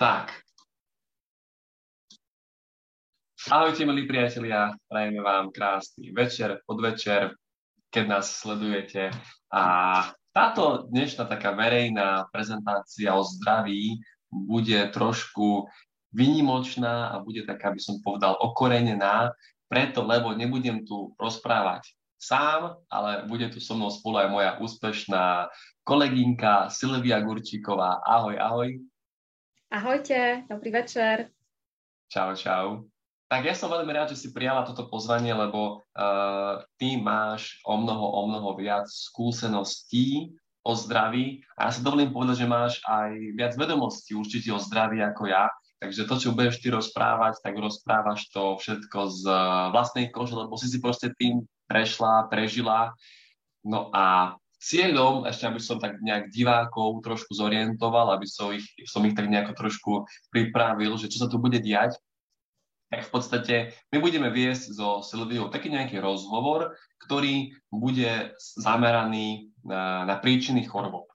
Tak. Ahojte, milí priatelia, prajeme vám krásny večer, podvečer, keď nás sledujete. A táto dnešná taká verejná prezentácia o zdraví bude trošku vynimočná a bude taká, by som povedal, okorenená, preto, lebo nebudem tu rozprávať sám, ale bude tu so mnou spolu aj moja úspešná kolegynka Silvia Gurčíková. Ahoj, ahoj. Ahojte, dobrý večer. Čau, čau. Tak ja som veľmi rád, že si prijala toto pozvanie, lebo uh, ty máš o mnoho, o mnoho viac skúseností o zdraví a ja sa dovolím povedať, že máš aj viac vedomostí určite o zdraví ako ja. Takže to, čo budeš ty rozprávať, tak rozprávaš to všetko z vlastnej kože, lebo si si proste tým prešla, prežila. No a cieľom, ešte aby som tak nejak divákov trošku zorientoval, aby som ich, som ich tak nejako trošku pripravil, že čo sa tu bude diať, tak v podstate my budeme viesť so Silviou taký nejaký rozhovor, ktorý bude zameraný na, na príčiny chorob.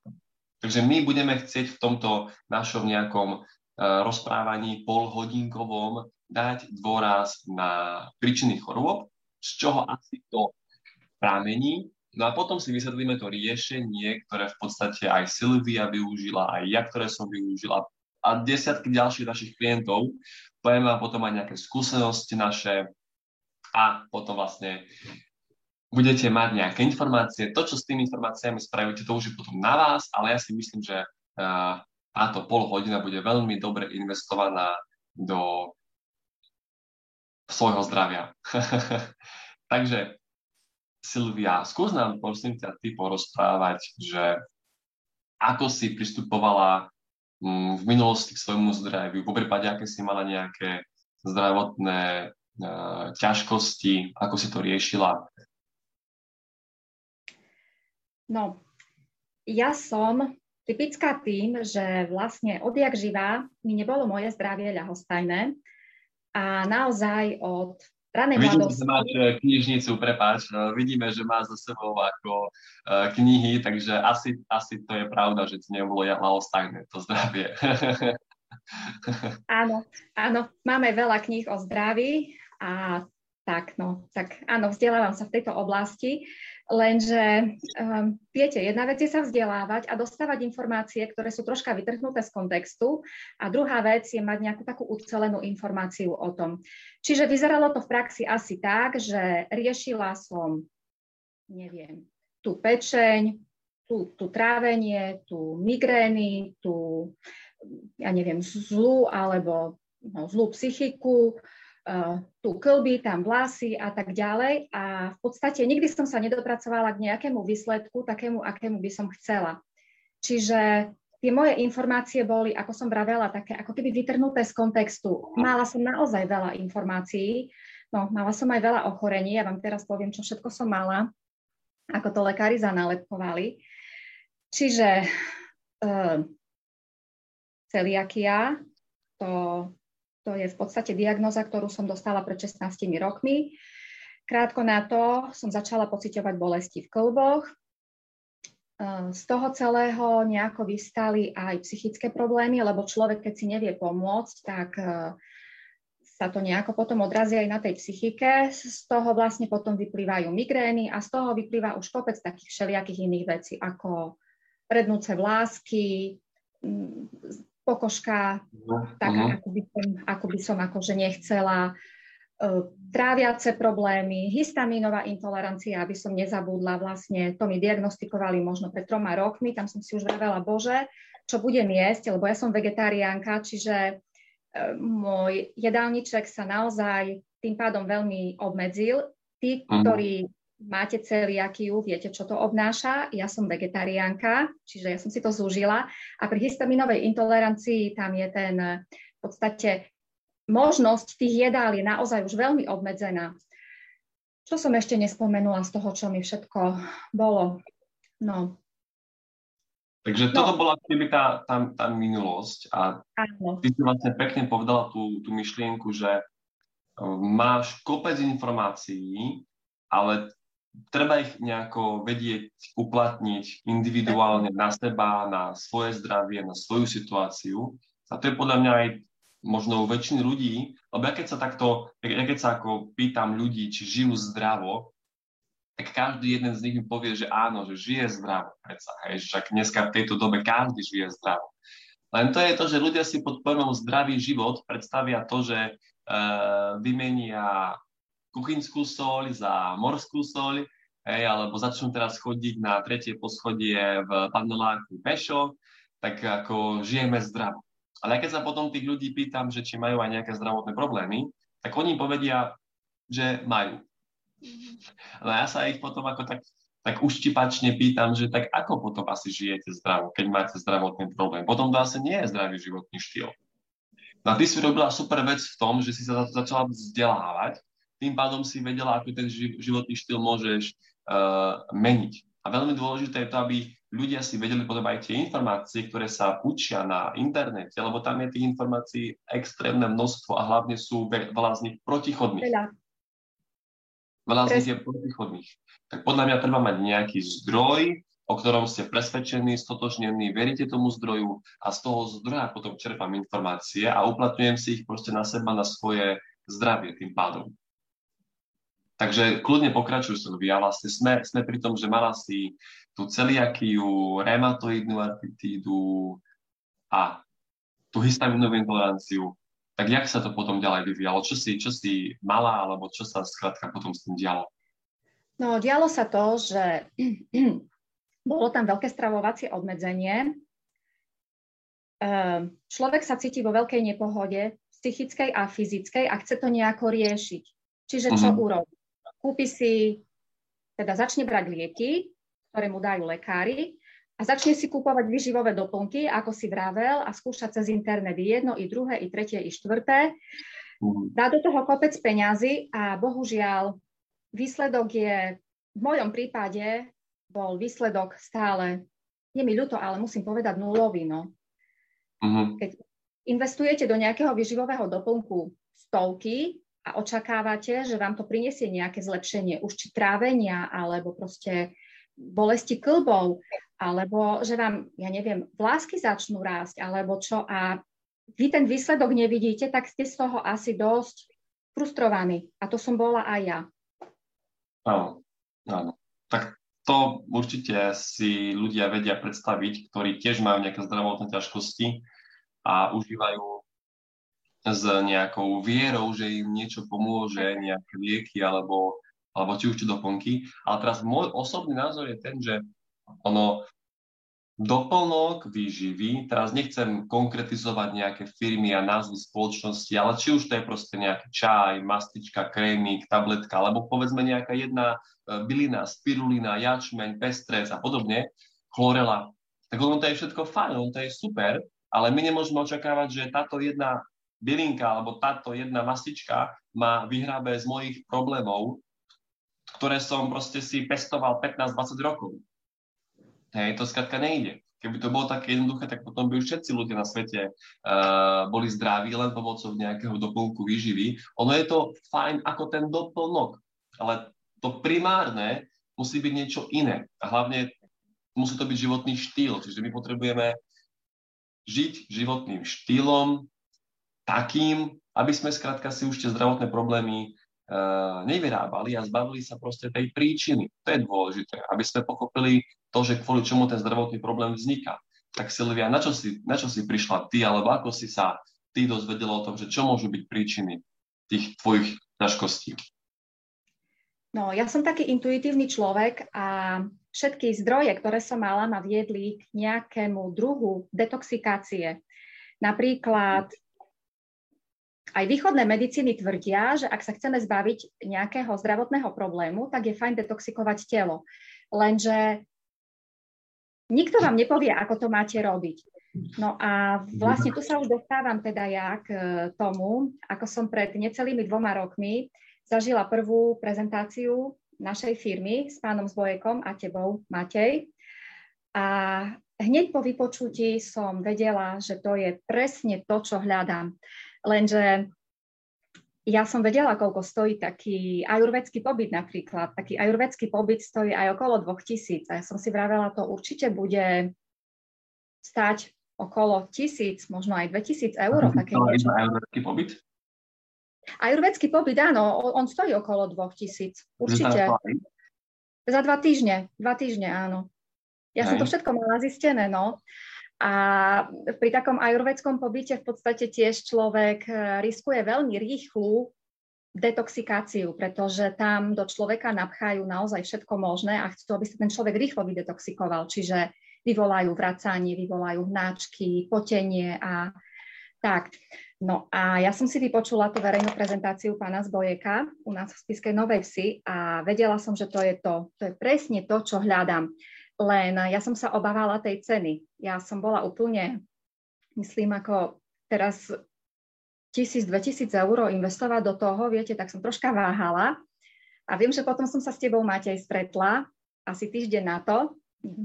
Takže my budeme chcieť v tomto našom nejakom uh, rozprávaní polhodinkovom dať dôraz na príčiny chorôb, z čoho asi to pramení No a potom si vysvetlíme to riešenie, ktoré v podstate aj Silvia využila, aj ja, ktoré som využila a desiatky ďalších našich klientov. Poviem vám potom aj nejaké skúsenosti naše a potom vlastne budete mať nejaké informácie. To, čo s tými informáciami spravíte, to už je potom na vás, ale ja si myslím, že uh, táto pol hodina bude veľmi dobre investovaná do svojho zdravia. Takže Silvia, skús nám prosím ťa ty porozprávať, že ako si pristupovala mm, v minulosti k svojmu zdraviu, po prípade, aké si mala nejaké zdravotné uh, ťažkosti, ako si to riešila? No, ja som typická tým, že vlastne odjak živá mi nebolo moje zdravie ľahostajné a naozaj od ranej Vidím, mladosti. že máš eh, knižnicu, prepáč, eh, vidíme, že máš za sebou ako uh, knihy, takže asi, asi to je pravda, že ti nebolo ľahostajné to zdravie. áno, áno, máme veľa kníh o zdraví a tak, no, tak áno, vzdelávam sa v tejto oblasti, lenže um, viete, jedna vec je sa vzdelávať a dostávať informácie, ktoré sú troška vytrhnuté z kontextu a druhá vec je mať nejakú takú ucelenú informáciu o tom. Čiže vyzeralo to v praxi asi tak, že riešila som, neviem, tú pečeň, tú, tú trávenie, tú migrény, tú, ja neviem, zlú alebo no, zlú psychiku, tu klby, tam vlasy a tak ďalej. A v podstate nikdy som sa nedopracovala k nejakému výsledku, takému, akému by som chcela. Čiže tie moje informácie boli, ako som vravela, také ako keby vytrhnuté z kontextu. Mala som naozaj veľa informácií, no mala som aj veľa ochorení, ja vám teraz poviem, čo všetko som mala, ako to lekári zanálepkovali. Čiže uh, celiakia, to to je v podstate diagnoza, ktorú som dostala pred 16 rokmi. Krátko na to som začala pociťovať bolesti v klboch. Z toho celého nejako vystali aj psychické problémy, lebo človek, keď si nevie pomôcť, tak e, sa to nejako potom odrazí aj na tej psychike. Z toho vlastne potom vyplývajú migrény a z toho vyplýva už kopec takých všelijakých iných vecí, ako rednúce vlásky, pokožka, uh-huh. taká, ako by, som, ako by som akože nechcela, uh, tráviace problémy, histamínová intolerancia, aby som nezabudla vlastne, to mi diagnostikovali možno pred troma rokmi, tam som si už vravela, bože, čo budem jesť, lebo ja som vegetariánka, čiže uh, môj jedálniček sa naozaj tým pádom veľmi obmedzil. Tí, ktorí máte celiakiu, viete, čo to obnáša. Ja som vegetariánka, čiže ja som si to zúžila. A pri histaminovej intolerancii tam je ten v podstate možnosť tých jedál je naozaj už veľmi obmedzená. Čo som ešte nespomenula z toho, čo mi všetko bolo? No. Takže toto no. bola keby tá, tá, tá minulosť a Áno. ty si vlastne pekne povedala tú, tú myšlienku, že máš kopec informácií, ale treba ich nejako vedieť uplatniť individuálne na seba, na svoje zdravie, na svoju situáciu. A to je podľa mňa aj možno u väčšiny ľudí, lebo ja keď sa takto, ja keď sa ako pýtam ľudí, či žijú zdravo, tak každý jeden z nich mi povie, že áno, že žije zdravo. Predsa, hej, však dneska v tejto dobe každý žije zdravo. Len to je to, že ľudia si pod pojmom zdravý život predstavia to, že e, vymenia kuchynskú soľ za morskú soľ, hej, alebo začnú teraz chodiť na tretie poschodie v paneláku pešo, tak ako žijeme zdravo. Ale keď sa potom tých ľudí pýtam, že či majú aj nejaké zdravotné problémy, tak oni povedia, že majú. No ja sa ich potom ako tak, tak uštipačne pýtam, že tak ako potom asi žijete zdravo, keď máte zdravotný problém. Potom to asi nie je zdravý životný štýl. No a ty si robila super vec v tom, že si sa začala vzdelávať, tým pádom si vedela, ako ten životný štýl môžeš uh, meniť. A veľmi dôležité je to, aby ľudia si vedeli potom aj tie informácie, ktoré sa učia na internete, lebo tam je tých informácií extrémne množstvo a hlavne sú veľa z nich protichodných. Veľa. Veľa z nich je protichodných. Tak podľa mňa treba mať nejaký zdroj, o ktorom ste presvedčení, stotožnení, veríte tomu zdroju a z toho zdroja potom čerpám informácie a uplatňujem si ich proste na seba, na svoje zdravie tým pádom. Takže kľudne pokračuj Silvi a vlastne sme, sme pri tom, že mala si tú celiakiu, reumatoidnú artritídu a tú histaminovú intoleranciu tak jak sa to potom ďalej vyvíjalo? Čo si, čo si mala, alebo čo sa skrátka potom s tým dialo? No, dialo sa to, že bolo tam veľké stravovacie obmedzenie. Ehm, človek sa cíti vo veľkej nepohode, psychickej a fyzickej a chce to nejako riešiť. Čiže čo uh-huh. urobí? Kúpi si, teda začne brať lieky, ktoré mu dajú lekári a začne si kúpovať vyživové doplnky, ako si vravel, a skúšať cez internet jedno, i druhé, i tretie, i štvrté. Mhm. Dá do toho kopec peňazí a bohužiaľ výsledok je, v mojom prípade bol výsledok stále, nie mi ľúto, ale musím povedať nulový. No. Uh-huh. Keď investujete do nejakého vyživového doplnku stovky a očakávate, že vám to prinesie nejaké zlepšenie už či trávenia alebo proste bolesti klbov, alebo že vám, ja neviem, vlásky začnú rásť, alebo čo a vy ten výsledok nevidíte, tak ste z toho asi dosť frustrovaní. A to som bola aj ja. Áno, áno. Tak to určite si ľudia vedia predstaviť, ktorí tiež majú nejaké zdravotné ťažkosti a užívajú s nejakou vierou, že im niečo pomôže, nejaké lieky alebo alebo či už tie doplnky. Ale teraz môj osobný názor je ten, že ono doplnok výživy, teraz nechcem konkretizovať nejaké firmy a názvy spoločnosti, ale či už to je proste nejaký čaj, mastička, krémik, tabletka, alebo povedzme nejaká jedna e, bylina, spirulina, jačmeň, pestrec a podobne, chlorela, tak ono to je všetko fajn, ono to je super, ale my nemôžeme očakávať, že táto jedna bylinka alebo táto jedna mastička má vyhrábe z mojich problémov ktoré som proste si pestoval 15-20 rokov. Hej, to skrátka nejde. Keby to bolo také jednoduché, tak potom by už všetci ľudia na svete uh, boli zdraví len pomocou nejakého doplnku výživy. Ono je to fajn ako ten doplnok, ale to primárne musí byť niečo iné. A hlavne musí to byť životný štýl. Čiže my potrebujeme žiť životným štýlom takým, aby sme skrátka si už tie zdravotné problémy uh, nevyrábali a zbavili sa proste tej príčiny. To je dôležité, aby sme pochopili to, že kvôli čomu ten zdravotný problém vzniká. Tak Silvia, na čo si, na čo si prišla ty, alebo ako si sa ty dozvedela o tom, že čo môžu byť príčiny tých tvojich ťažkostí? No, ja som taký intuitívny človek a všetky zdroje, ktoré som mala, ma viedli k nejakému druhu detoxikácie. Napríklad aj východné medicíny tvrdia, že ak sa chceme zbaviť nejakého zdravotného problému, tak je fajn detoxikovať telo. Lenže nikto vám nepovie, ako to máte robiť. No a vlastne tu sa už dostávam teda ja k tomu, ako som pred necelými dvoma rokmi zažila prvú prezentáciu našej firmy s pánom Zbojekom a tebou, Matej. A hneď po vypočutí som vedela, že to je presne to, čo hľadám. Lenže ja som vedela, koľko stojí taký ajurvedský pobyt napríklad. Taký ajurvedský pobyt stojí aj okolo 2000 a ja som si vravela, to určite bude stať okolo tisíc, možno aj 2000 eur. Také niečo. Ajurvedský pobyt? Ajurvedský pobyt, áno, on stojí okolo 2000, určite. Za dva týždne, dva týždne, áno. Ja Aj. som to všetko mala zistené, no. A pri takom ajurvedskom pobyte v podstate tiež človek eh, riskuje veľmi rýchlu detoxikáciu, pretože tam do človeka napchajú naozaj všetko možné a chcú, aby sa ten človek rýchlo vydetoxikoval, čiže vyvolajú vracanie, vyvolajú hnáčky, potenie a tak. No a ja som si vypočula tú verejnú prezentáciu pána Zbojeka u nás v Spiskej Novej Vsi a vedela som, že to je to. To je presne to, čo hľadám. Len ja som sa obávala tej ceny. Ja som bola úplne, myslím, ako teraz tisíc, dve tisíc eur investovať do toho, viete, tak som troška váhala. A viem, že potom som sa s tebou, Matej, stretla asi týždeň na to,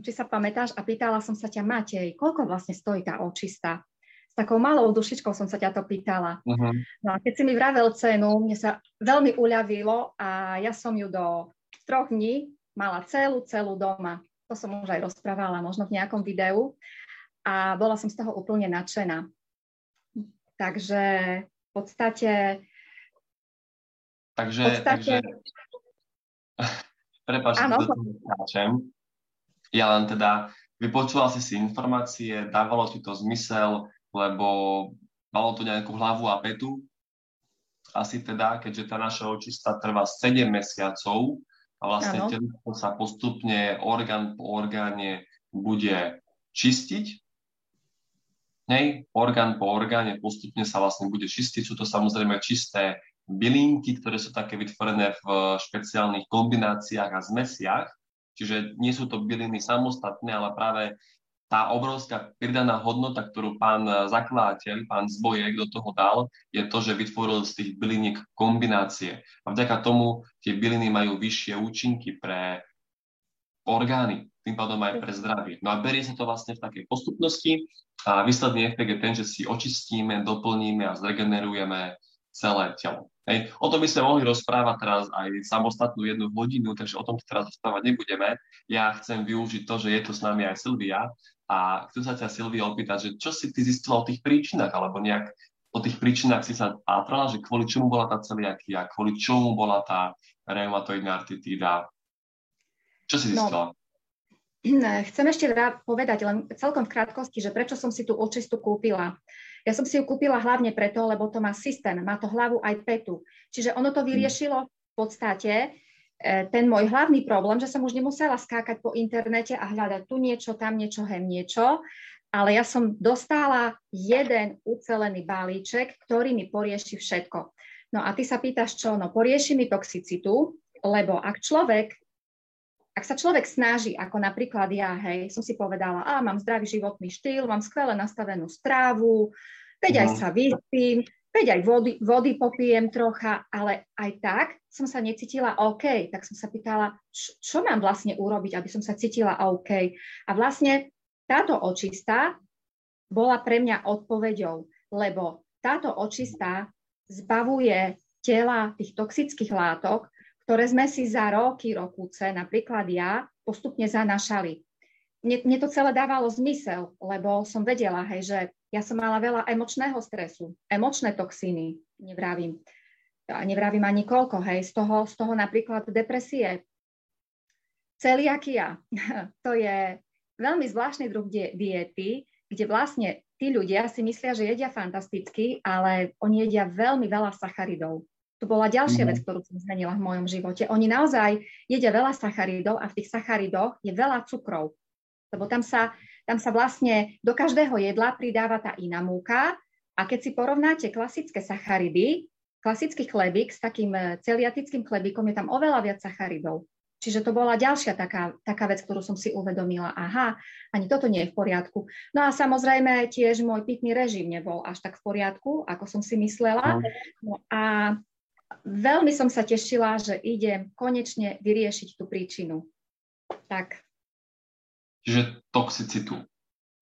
či sa pamätáš, a pýtala som sa ťa, Matej, koľko vlastne stojí tá očista? S takou malou dušičkou som sa ťa to pýtala. Uh-huh. No a keď si mi vravel cenu, mne sa veľmi uľavilo a ja som ju do troch dní mala celú, celú doma. To som už aj rozprávala možno v nejakom videu a bola som z toho úplne nadšená. Takže v podstate... Takže, v podstate... takže... Prepač, Ja len teda vypočula si si informácie, dávalo ti to zmysel, lebo malo to nejakú hlavu a petu. Asi teda, keďže tá naša očista trvá 7 mesiacov a vlastne telo sa postupne orgán po orgáne bude čistiť, Hej, orgán po orgáne postupne sa vlastne bude čistiť. Sú to samozrejme čisté bylinky, ktoré sú také vytvorené v špeciálnych kombináciách a zmesiach. Čiže nie sú to byliny samostatné, ale práve tá obrovská pridaná hodnota, ktorú pán zakladateľ, pán Zbojek do toho dal, je to, že vytvoril z tých byliniek kombinácie. A vďaka tomu tie byliny majú vyššie účinky pre orgány, tým pádom aj pre zdravie. No a berie sa to vlastne v takej postupnosti a výsledný efekt je ten, že si očistíme, doplníme a zregenerujeme celé telo. Hej. O tom by sme mohli rozprávať teraz aj samostatnú jednu hodinu, takže o tom teraz rozprávať nebudeme. Ja chcem využiť to, že je tu s nami aj Silvia a chcem sa ťa Silvia opýtať, že čo si ty zistila o tých príčinách, alebo nejak o tých príčinách si sa pátrala, že kvôli čomu bola tá celiakia, kvôli čomu bola tá reumatoidná artitída. Čo si no, zistila? No, Chcem ešte povedať len celkom v krátkosti, že prečo som si tú očistu kúpila. Ja som si ju kúpila hlavne preto, lebo to má systém, má to hlavu aj petu. Čiže ono to vyriešilo v podstate e, ten môj hlavný problém, že som už nemusela skákať po internete a hľadať tu niečo, tam niečo, hem niečo, ale ja som dostala jeden ucelený balíček, ktorý mi porieši všetko. No a ty sa pýtaš čo? No porieši mi toxicitu, lebo ak človek ak sa človek snaží, ako napríklad ja, hej, som si povedala, a mám zdravý životný štýl, mám skvele nastavenú strávu, veď aj mhm. sa vyspím, veď aj vody, vody popijem trocha, ale aj tak som sa necítila OK. Tak som sa pýtala, čo, čo mám vlastne urobiť, aby som sa cítila OK. A vlastne táto očista bola pre mňa odpoveďou, lebo táto očista zbavuje tela tých toxických látok, ktoré sme si za roky, rokúce, napríklad ja, postupne zanašali. Mne, mne to celé dávalo zmysel, lebo som vedela, hej, že ja som mala veľa emočného stresu, emočné toxíny, nevravím. Nevravím ani koľko, hej, z toho, z toho napríklad depresie. Celiakia, to je veľmi zvláštny druh diety, kde vlastne tí ľudia si myslia, že jedia fantasticky, ale oni jedia veľmi veľa sacharidov. To bola ďalšia vec, ktorú som zmenila v mojom živote. Oni naozaj jedia veľa sacharidov a v tých sacharidoch je veľa cukrov. Lebo tam sa, tam sa vlastne do každého jedla pridáva tá iná múka a keď si porovnáte klasické sacharidy, klasický chlebík s takým e, celiatickým chlebíkom je tam oveľa viac sacharidov. Čiže to bola ďalšia taká, taká vec, ktorú som si uvedomila. Aha, ani toto nie je v poriadku. No a samozrejme tiež môj pitný režim nebol až tak v poriadku, ako som si myslela. No, no a veľmi som sa tešila, že idem konečne vyriešiť tú príčinu. Tak. Čiže toxicitu.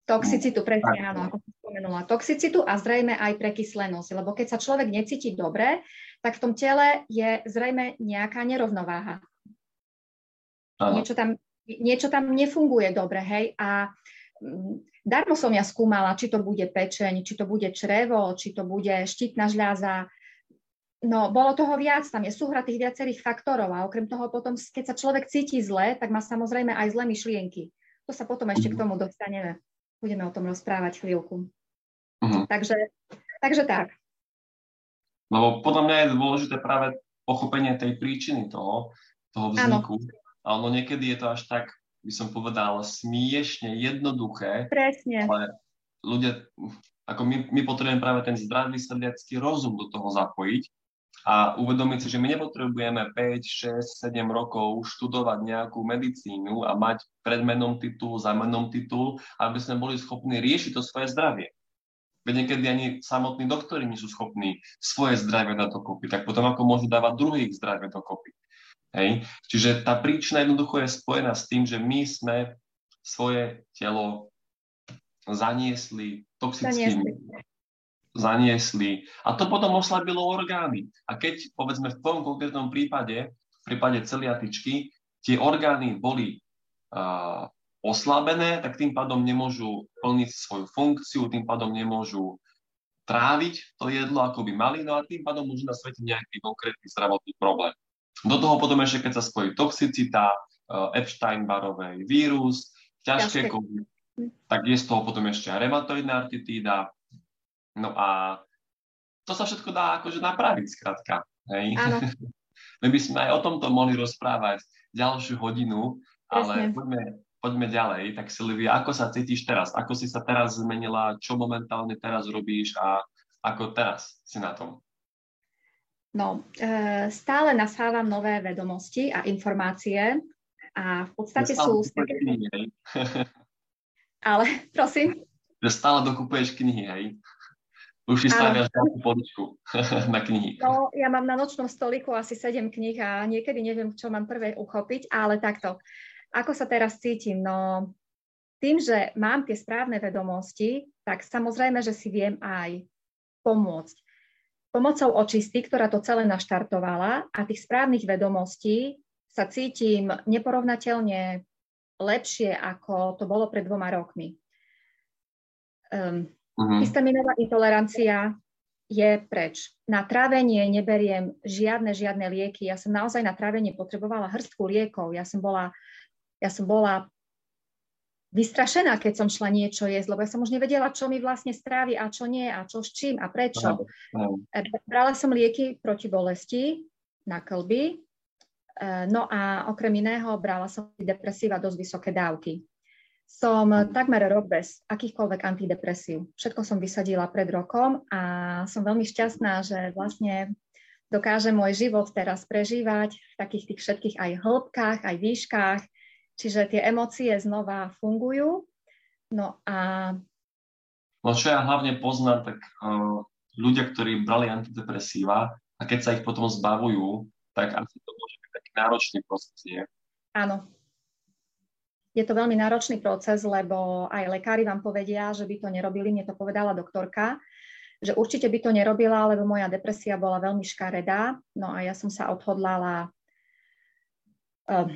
Toxicitu, presne áno, ako som spomenula. Toxicitu a zrejme aj prekyslenosť, lebo keď sa človek necíti dobre, tak v tom tele je zrejme nejaká nerovnováha. Niečo tam, niečo tam nefunguje dobre, hej, a mm, darmo som ja skúmala, či to bude pečeň, či to bude črevo, či to bude štítna žľaza. No, bolo toho viac, tam je súhra tých viacerých faktorov a okrem toho potom, keď sa človek cíti zle, tak má samozrejme aj zlé myšlienky. To sa potom ešte k mhm. tomu dostaneme. Budeme o tom rozprávať chvíľku. Uh-huh. Takže, takže tak. Lebo podľa mňa je dôležité práve pochopenie tej príčiny toho, toho vzniku. Ano. A ono niekedy je to až tak, by som povedal, smiešne jednoduché. Presne. Ale ľudia, ako my, my potrebujeme práve ten zdravý srdiacký rozum do toho zapojiť a uvedomiť si, že my nepotrebujeme 5, 6, 7 rokov študovať nejakú medicínu a mať pred menom titul, za menom titul, aby sme boli schopní riešiť to svoje zdravie. Veď niekedy ani samotní doktori nie sú schopní svoje zdravie dať dokopy, tak potom ako môžu dávať druhých zdravie dokopy. Hej? Čiže tá príčina jednoducho je spojená s tým, že my sme svoje telo zaniesli toxickými, zaniesli. A to potom oslabilo orgány. A keď, povedzme, v tom konkrétnom prípade, v prípade celiatičky, tie orgány boli uh, oslabené, tak tým pádom nemôžu plniť svoju funkciu, tým pádom nemôžu tráviť to jedlo, ako by mali, no a tým pádom môže na svete nejaký konkrétny zdravotný problém. Do toho potom ešte, keď sa spojí toxicita, eh, Epstein-Barovej vírus, ťažké kovy, tak je z toho potom ešte aj reumatoidná artitída. No a to sa všetko dá akože napraviť, skratka. Hej? Áno. My by sme aj o tomto mohli rozprávať ďalšiu hodinu, ale poďme, poďme ďalej. Tak Silvia, ako sa cítiš teraz? Ako si sa teraz zmenila? Čo momentálne teraz robíš a ako teraz si na tom? No, e, stále nasávam nové vedomosti a informácie a v podstate sú... Knihy, Ale, prosím? Že stále dokupuješ knihy, hej? Už si staviaš ďalšiu poličku na knihy. No, ja mám na nočnom stoliku asi 7 kníh a niekedy neviem, čo mám prvé uchopiť, ale takto. Ako sa teraz cítim? No, tým, že mám tie správne vedomosti, tak samozrejme, že si viem aj pomôcť. Pomocou očisty, ktorá to celé naštartovala a tých správnych vedomostí sa cítim neporovnateľne lepšie, ako to bolo pred dvoma rokmi. Um, uh-huh. Histaminová intolerancia je preč. Na trávenie neberiem žiadne, žiadne lieky. Ja som naozaj na trávenie potrebovala hrstku liekov. Ja som bola ja som bola vystrašená, keď som šla niečo jesť, lebo ja som už nevedela, čo mi vlastne strávi a čo nie a čo s čím a prečo. E, brala som lieky proti bolesti na klby, e, no a okrem iného brala som depresíva dosť vysoké dávky. Som takmer rok bez akýchkoľvek antidepresív. Všetko som vysadila pred rokom a som veľmi šťastná, že vlastne dokáže môj život teraz prežívať v takých tých všetkých aj hĺbkách, aj výškach, Čiže tie emócie znova fungujú. No a... No čo ja hlavne poznám, tak uh, ľudia, ktorí brali antidepresíva a keď sa ich potom zbavujú, tak asi to môže byť taký náročný proces, nie? Áno. Je to veľmi náročný proces, lebo aj lekári vám povedia, že by to nerobili, mne to povedala doktorka, že určite by to nerobila, lebo moja depresia bola veľmi škaredá. No a ja som sa odhodlala uh,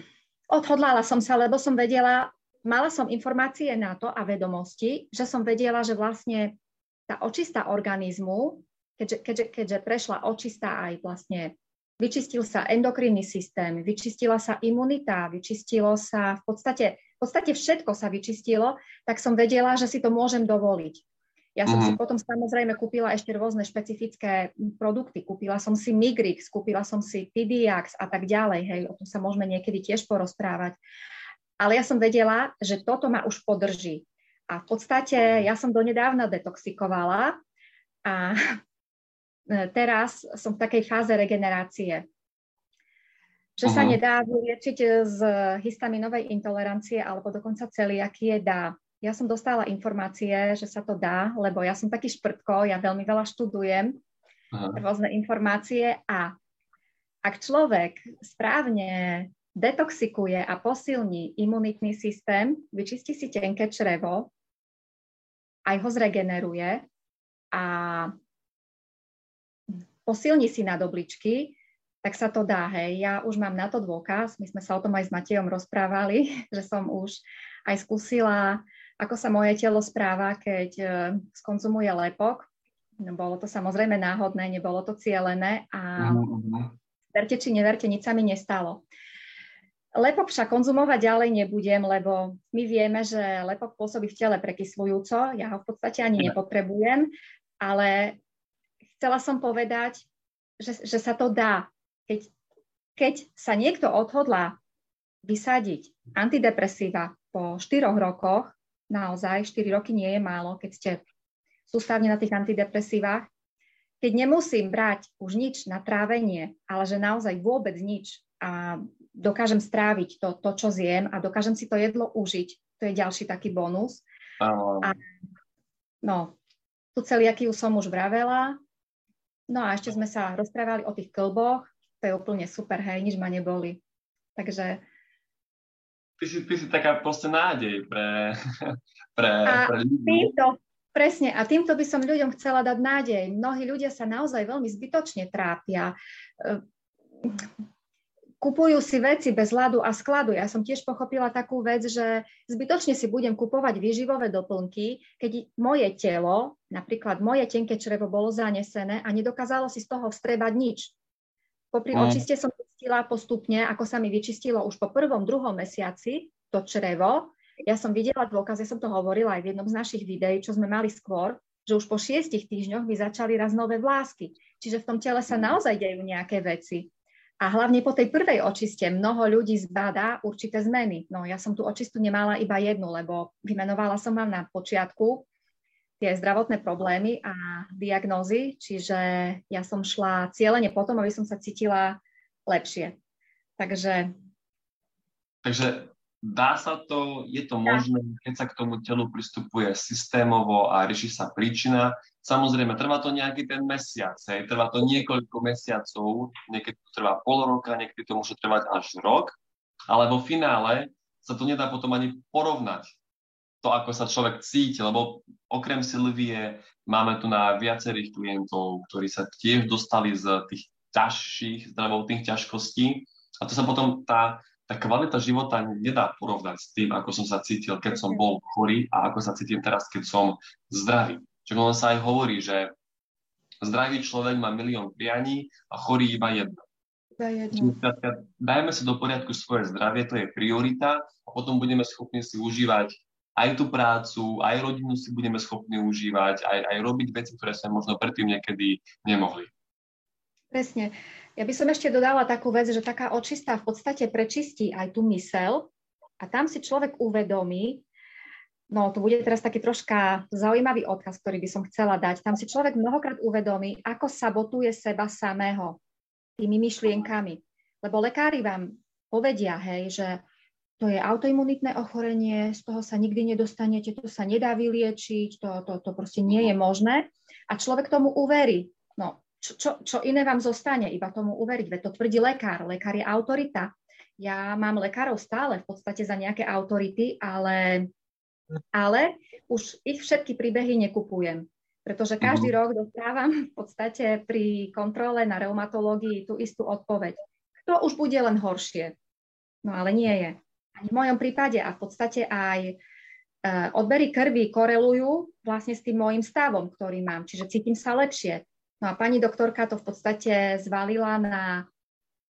Odhodlala som sa, lebo som vedela, mala som informácie na to a vedomosti, že som vedela, že vlastne tá očista organizmu, keďže, keďže, keďže prešla očista aj vlastne vyčistil sa endokrinný systém, vyčistila sa imunita, vyčistilo sa v podstate, podstate všetko sa vyčistilo, tak som vedela, že si to môžem dovoliť. Ja som uh-huh. si mhm. potom samozrejme kúpila ešte rôzne špecifické produkty. Kúpila som si Migrix, kúpila som si Pidiax a tak ďalej. Hej, o tom sa môžeme niekedy tiež porozprávať. Ale ja som vedela, že toto ma už podrží. A v podstate ja som donedávna detoxikovala a teraz som v takej fáze regenerácie. Že uh-huh. sa mhm. nedá vyliečiť z histaminovej intolerancie alebo dokonca celiakie dá ja som dostala informácie, že sa to dá, lebo ja som taký šprtko, ja veľmi veľa študujem Aha. rôzne informácie a ak človek správne detoxikuje a posilní imunitný systém, vyčistí si tenké črevo, aj ho zregeneruje a posilní si na dobličky, tak sa to dá. Hej. Ja už mám na to dôkaz, my sme sa o tom aj s Matejom rozprávali, že som už aj skúsila ako sa moje telo správa, keď uh, skonzumuje lepok. No, bolo to samozrejme náhodné, nebolo to cielené a verte či neverte, nič sa mi nestalo. Lepok však konzumovať ďalej nebudem, lebo my vieme, že lepok pôsobí v tele prekyslujúco, ja ho v podstate ani nepotrebujem, ale chcela som povedať, že, že sa to dá. Keď, keď sa niekto odhodlá vysadiť antidepresíva po 4 rokoch, naozaj 4 roky nie je málo, keď ste sústavne na tých antidepresívach, keď nemusím brať už nič na trávenie, ale že naozaj vôbec nič a dokážem stráviť to, to, čo zjem a dokážem si to jedlo užiť. To je ďalší taký bonus. A, no, tu celiakiu som už vravela. No a ešte sme sa rozprávali o tých klboch. To je úplne super, hej, nič ma neboli. Takže... Ty si, ty si taká proste nádej pre, pre, a pre ľudí. Týmto, presne, a týmto by som ľuďom chcela dať nádej. Mnohí ľudia sa naozaj veľmi zbytočne trápia kupujú si veci bez ľadu a skladu. Ja som tiež pochopila takú vec, že zbytočne si budem kupovať výživové doplnky, keď moje telo, napríklad moje tenké črevo bolo zanesené a nedokázalo si z toho vstrebať nič. Popri mm. očiste som zistila postupne, ako sa mi vyčistilo už po prvom, druhom mesiaci to črevo. Ja som videla dôkaz, ja som to hovorila aj v jednom z našich videí, čo sme mali skôr, že už po šiestich týždňoch by začali raz nové vlásky. Čiže v tom tele sa naozaj dejú nejaké veci. A hlavne po tej prvej očiste mnoho ľudí zbadá určité zmeny. No ja som tú očistu nemala iba jednu, lebo vymenovala som vám na počiatku tie zdravotné problémy a diagnózy, čiže ja som šla cieľene potom, aby som sa cítila lepšie. Takže... Takže dá sa to, je to možné, keď sa k tomu telu pristupuje systémovo a rieši sa príčina. Samozrejme, trvá to nejaký ten mesiac, hej, trvá to niekoľko mesiacov, niekedy to trvá pol roka, niekedy to môže trvať až rok, ale vo finále sa to nedá potom ani porovnať to, ako sa človek cíti, lebo okrem Silvie máme tu na viacerých klientov, ktorí sa tiež dostali z tých ťažších zdravotných ťažkostí a to sa potom tá tá kvalita života nedá porovnať s tým, ako som sa cítil, keď som bol chorý a ako sa cítim teraz, keď som zdravý. Čo ono sa aj hovorí, že zdravý človek má milión prianí a chorý iba jedno. Dajme si do poriadku svoje zdravie, to je priorita a potom budeme schopní si užívať aj tú prácu, aj rodinu si budeme schopní užívať, aj, aj robiť veci, ktoré sme možno predtým niekedy nemohli. Presne. Ja by som ešte dodala takú vec, že taká očistá v podstate prečistí aj tú mysel a tam si človek uvedomí, no to bude teraz taký troška zaujímavý odkaz, ktorý by som chcela dať. Tam si človek mnohokrát uvedomí, ako sabotuje seba samého tými myšlienkami. Lebo lekári vám povedia, hej, že to je autoimunitné ochorenie, z toho sa nikdy nedostanete, to sa nedá vyliečiť, to, to, to proste nie je možné. A človek tomu uverí. No, čo, čo, čo iné vám zostane, iba tomu uveriť, veď to tvrdí lekár, lekár je autorita. Ja mám lekárov stále v podstate za nejaké autority, ale, ale už ich všetky príbehy nekupujem, pretože každý mm. rok dostávam v podstate pri kontrole na reumatológii tú istú odpoveď. To už bude len horšie. No ale nie je. V mojom prípade a v podstate aj e, odbery krvi korelujú vlastne s tým môjim stavom, ktorý mám, čiže cítim sa lepšie. No a pani doktorka to v podstate zvalila na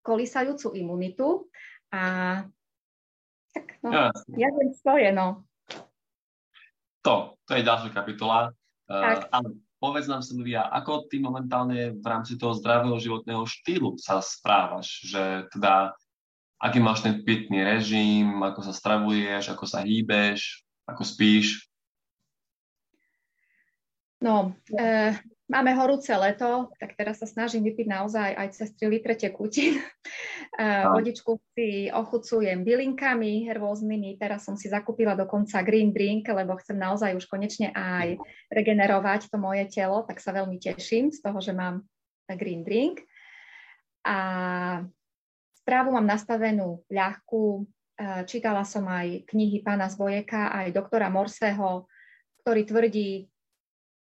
kolísajúcu imunitu a tak no, ja, ja viem svoje, no. To, to je ďalšia kapitola. Uh, ale povedz nám, Silvia, ako ty momentálne v rámci toho zdravého životného štýlu sa správaš? Že teda, aký máš ten pitný režim, ako sa stravuješ, ako sa hýbeš, ako spíš? No, e, Máme horúce leto, tak teraz sa snažím vypiť naozaj aj cez 3 litre tekutín. Vodičku si ochucujem bylinkami rôznymi. Teraz som si zakúpila dokonca green drink, lebo chcem naozaj už konečne aj regenerovať to moje telo, tak sa veľmi teším z toho, že mám green drink. A správu mám nastavenú ľahkú. E, čítala som aj knihy pána Zvojeka, aj doktora Morseho, ktorý tvrdí,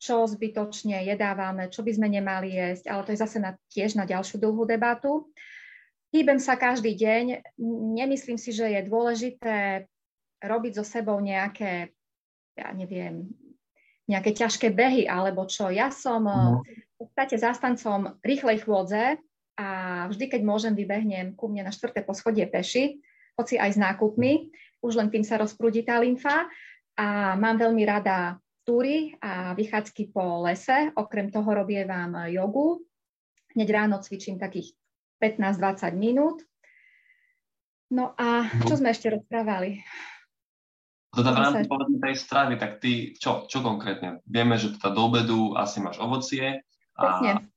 čo zbytočne jedávame, čo by sme nemali jesť, ale to je zase na, tiež na ďalšiu dlhú debatu. Hýbem sa každý deň. Nemyslím si, že je dôležité robiť so sebou nejaké ja neviem, nejaké ťažké behy alebo čo. Ja som uh, v podstate zástancom rýchlej chôdze a vždy, keď môžem, vybehnem ku mne na štvrté poschodie peši, hoci aj s nákupmi, už len tým sa rozprúdi tá lymfa a mám veľmi rada túry a vychádzky po lese. Okrem toho robievam jogu. Hneď ráno cvičím takých 15-20 minút. No a čo sme ešte rozprávali? Teda v rámci povedzme tej stravy, tak ty čo, čo konkrétne? Vieme, že teda do obedu asi máš ovocie a Presne.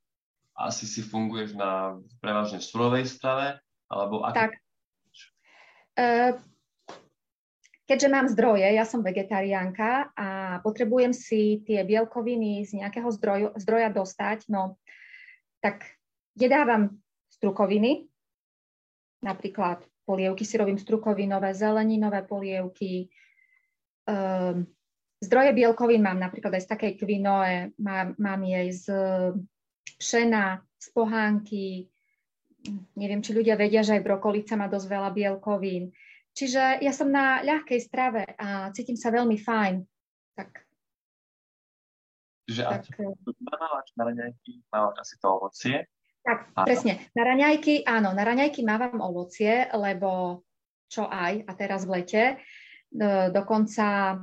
Asi si funguješ na prevažne surovej strave, alebo ako? Tak. Uh, keďže mám zdroje, ja som vegetariánka a potrebujem si tie bielkoviny z nejakého zdroju, zdroja dostať, no tak jedávam strukoviny, napríklad polievky si robím strukovinové, zeleninové polievky, Um, zdroje bielkovín mám napríklad aj z takej kvinoe, mám, mám jej z pšena, z pohánky, neviem, či ľudia vedia, že aj brokolica má dosť veľa bielkovín. Čiže ja som na ľahkej strave a cítim sa veľmi fajn. Tak, Čiže tak, mávaš na raňajky, mávaš asi to ovocie? Tak, a... presne. Na raňajky, áno, na raňajky mávam ovocie, lebo čo aj, a teraz v lete, Dokonca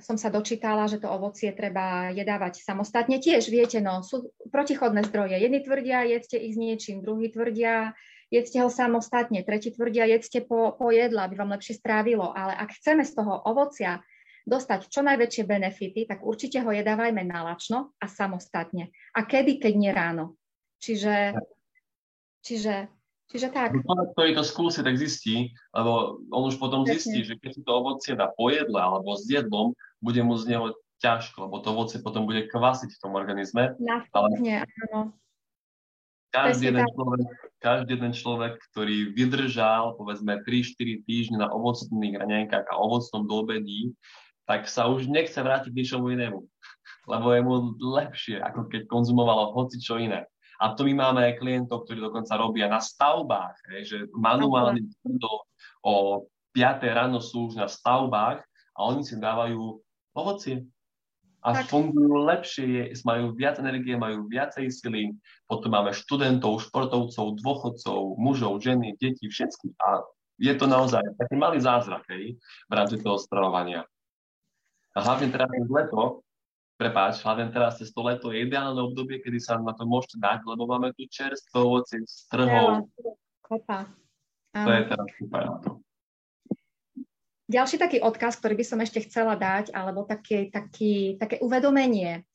som sa dočítala, že to ovocie treba jedávať samostatne. Tiež viete, no, sú protichodné zdroje. Jedni tvrdia, jedzte ich s niečím, druhí tvrdia, jedzte ho samostatne, tretí tvrdia, jedzte po, po jedle, aby vám lepšie strávilo. Ale ak chceme z toho ovocia dostať čo najväčšie benefity, tak určite ho jedávajme nalačno a samostatne. A kedy, keď nie ráno. Čiže, čiže Čiže tak. Človek, ktorý to skúsi, tak zistí, lebo on už potom Presne. zistí, že keď si to ovocie dá po jedle alebo s jedlom, bude mu z neho ťažko, lebo to ovocie potom bude kvasiť v tom organizme. Následne, áno. Každý jeden, človek, každý jeden človek, ktorý vydržal povedzme 3-4 týždne na ovocných raňajkách a ovocnom dobedí, tak sa už nechce vrátiť k ničomu inému. Lebo je mu lepšie, ako keď konzumovalo hoci čo iné. A to my máme aj klientov, ktorí dokonca robia na stavbách, hej, že manuálne do, o 5 ráno sú už na stavbách a oni si dávajú ovocie. A tak. fungujú lepšie, majú viac energie, majú viacej sily. Potom máme študentov, športovcov, dôchodcov, mužov, ženy, deti, všetkých. A je to naozaj taký malý zázrak hej, v rámci toho stravovania. A hlavne teraz leto, prepáč, hlavne teraz cez to leto je ideálne obdobie, kedy sa na to môžete dať, lebo máme tu čerstvo ovocie z trhov. To je teraz super na to. Ďalší taký odkaz, ktorý by som ešte chcela dať, alebo také, taký, také uvedomenie.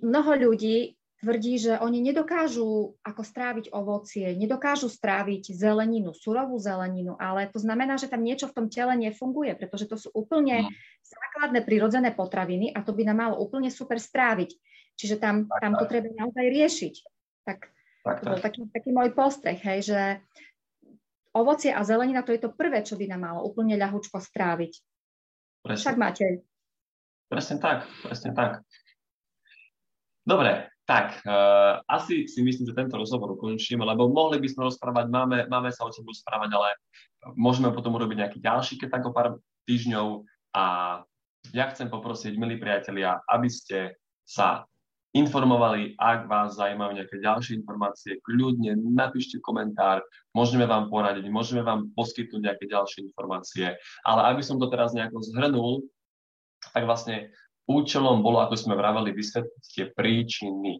Mnoho ľudí tvrdí, že oni nedokážu ako stráviť ovocie, nedokážu stráviť zeleninu, surovú zeleninu, ale to znamená, že tam niečo v tom tele nefunguje, pretože to sú úplne no. základné prirodzené potraviny a to by nám malo úplne super stráviť. Čiže tam, tam to treba naozaj riešiť. Tak, tak, to bol taký, taký môj postreh, hej, že ovocie a zelenina to je to prvé, čo by nám malo úplne ľahučko stráviť. Presne. Však máte. Presne tak, presne tak. Dobre, tak, uh, asi si myslím, že tento rozhovor ukončíme, lebo mohli by sme rozprávať, máme, máme sa o čom rozprávať, ale môžeme potom urobiť nejaký ďalší, keď tak o pár týždňov. A ja chcem poprosiť, milí priatelia, aby ste sa informovali, ak vás zaujímajú nejaké ďalšie informácie, kľudne napíšte komentár, môžeme vám poradiť, môžeme vám poskytnúť nejaké ďalšie informácie. Ale aby som to teraz nejako zhrnul, tak vlastne Účelom bolo, ako sme vraveli, vysvetliť tie príčiny.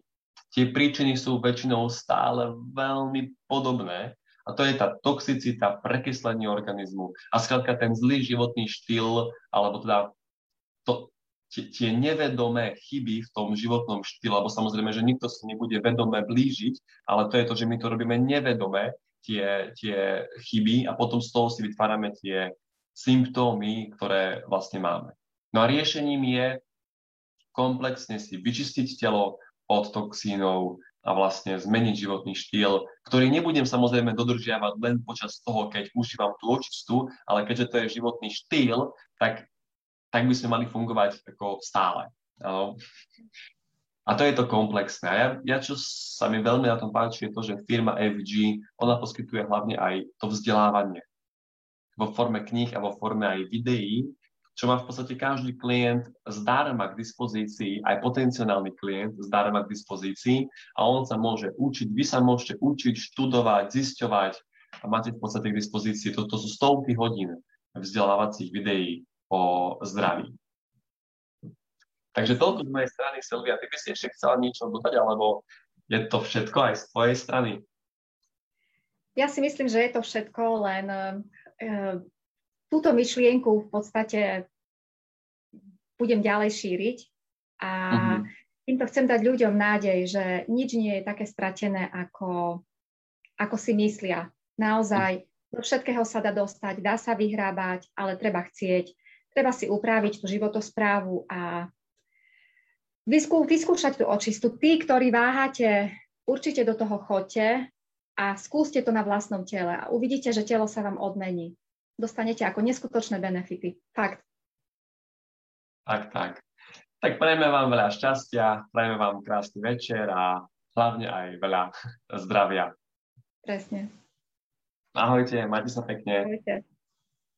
Tie príčiny sú väčšinou stále veľmi podobné a to je tá toxicita, prekyslenie organizmu a skrátka ten zlý životný štýl, alebo teda to, tie, nevedomé chyby v tom životnom štýle, lebo samozrejme, že nikto si nebude vedome blížiť, ale to je to, že my to robíme nevedome, tie, tie chyby a potom z toho si vytvárame tie symptómy, ktoré vlastne máme. No a riešením je komplexne si vyčistiť telo od toxínov a vlastne zmeniť životný štýl, ktorý nebudem samozrejme dodržiavať len počas toho, keď užívam tú očistu, ale keďže to je životný štýl, tak, tak by sme mali fungovať ako stále. No. A to je to komplexné. Ja, ja, čo sa mi veľmi na tom páči, je to, že firma FG, ona poskytuje hlavne aj to vzdelávanie vo forme kníh a vo forme aj videí, čo má v podstate každý klient zdarma k dispozícii, aj potenciálny klient zdarma k dispozícii a on sa môže učiť, vy sa môžete učiť, študovať, zisťovať a máte v podstate k dispozícii, toto sú stovky hodín vzdelávacích videí o zdraví. Takže toľko z mojej strany, Silvia. Ty by si ešte chcela niečo dodať, alebo je to všetko aj z tvojej strany? Ja si myslím, že je to všetko, len uh, túto myšlienku v podstate budem ďalej šíriť a uh-huh. týmto chcem dať ľuďom nádej, že nič nie je také stratené, ako, ako si myslia. Naozaj do všetkého sa dá dostať, dá sa vyhrábať, ale treba chcieť, treba si upraviť tú životosprávu a vyskú, vyskúšať tú očistu. Tí, ktorí váhate, určite do toho chodte a skúste to na vlastnom tele a uvidíte, že telo sa vám odmení dostanete ako neskutočné benefity. Fakt. Tak, tak. Tak prajeme vám veľa šťastia, prajeme vám krásny večer a hlavne aj veľa zdravia. Presne. Ahojte, majte sa pekne. Ahojte.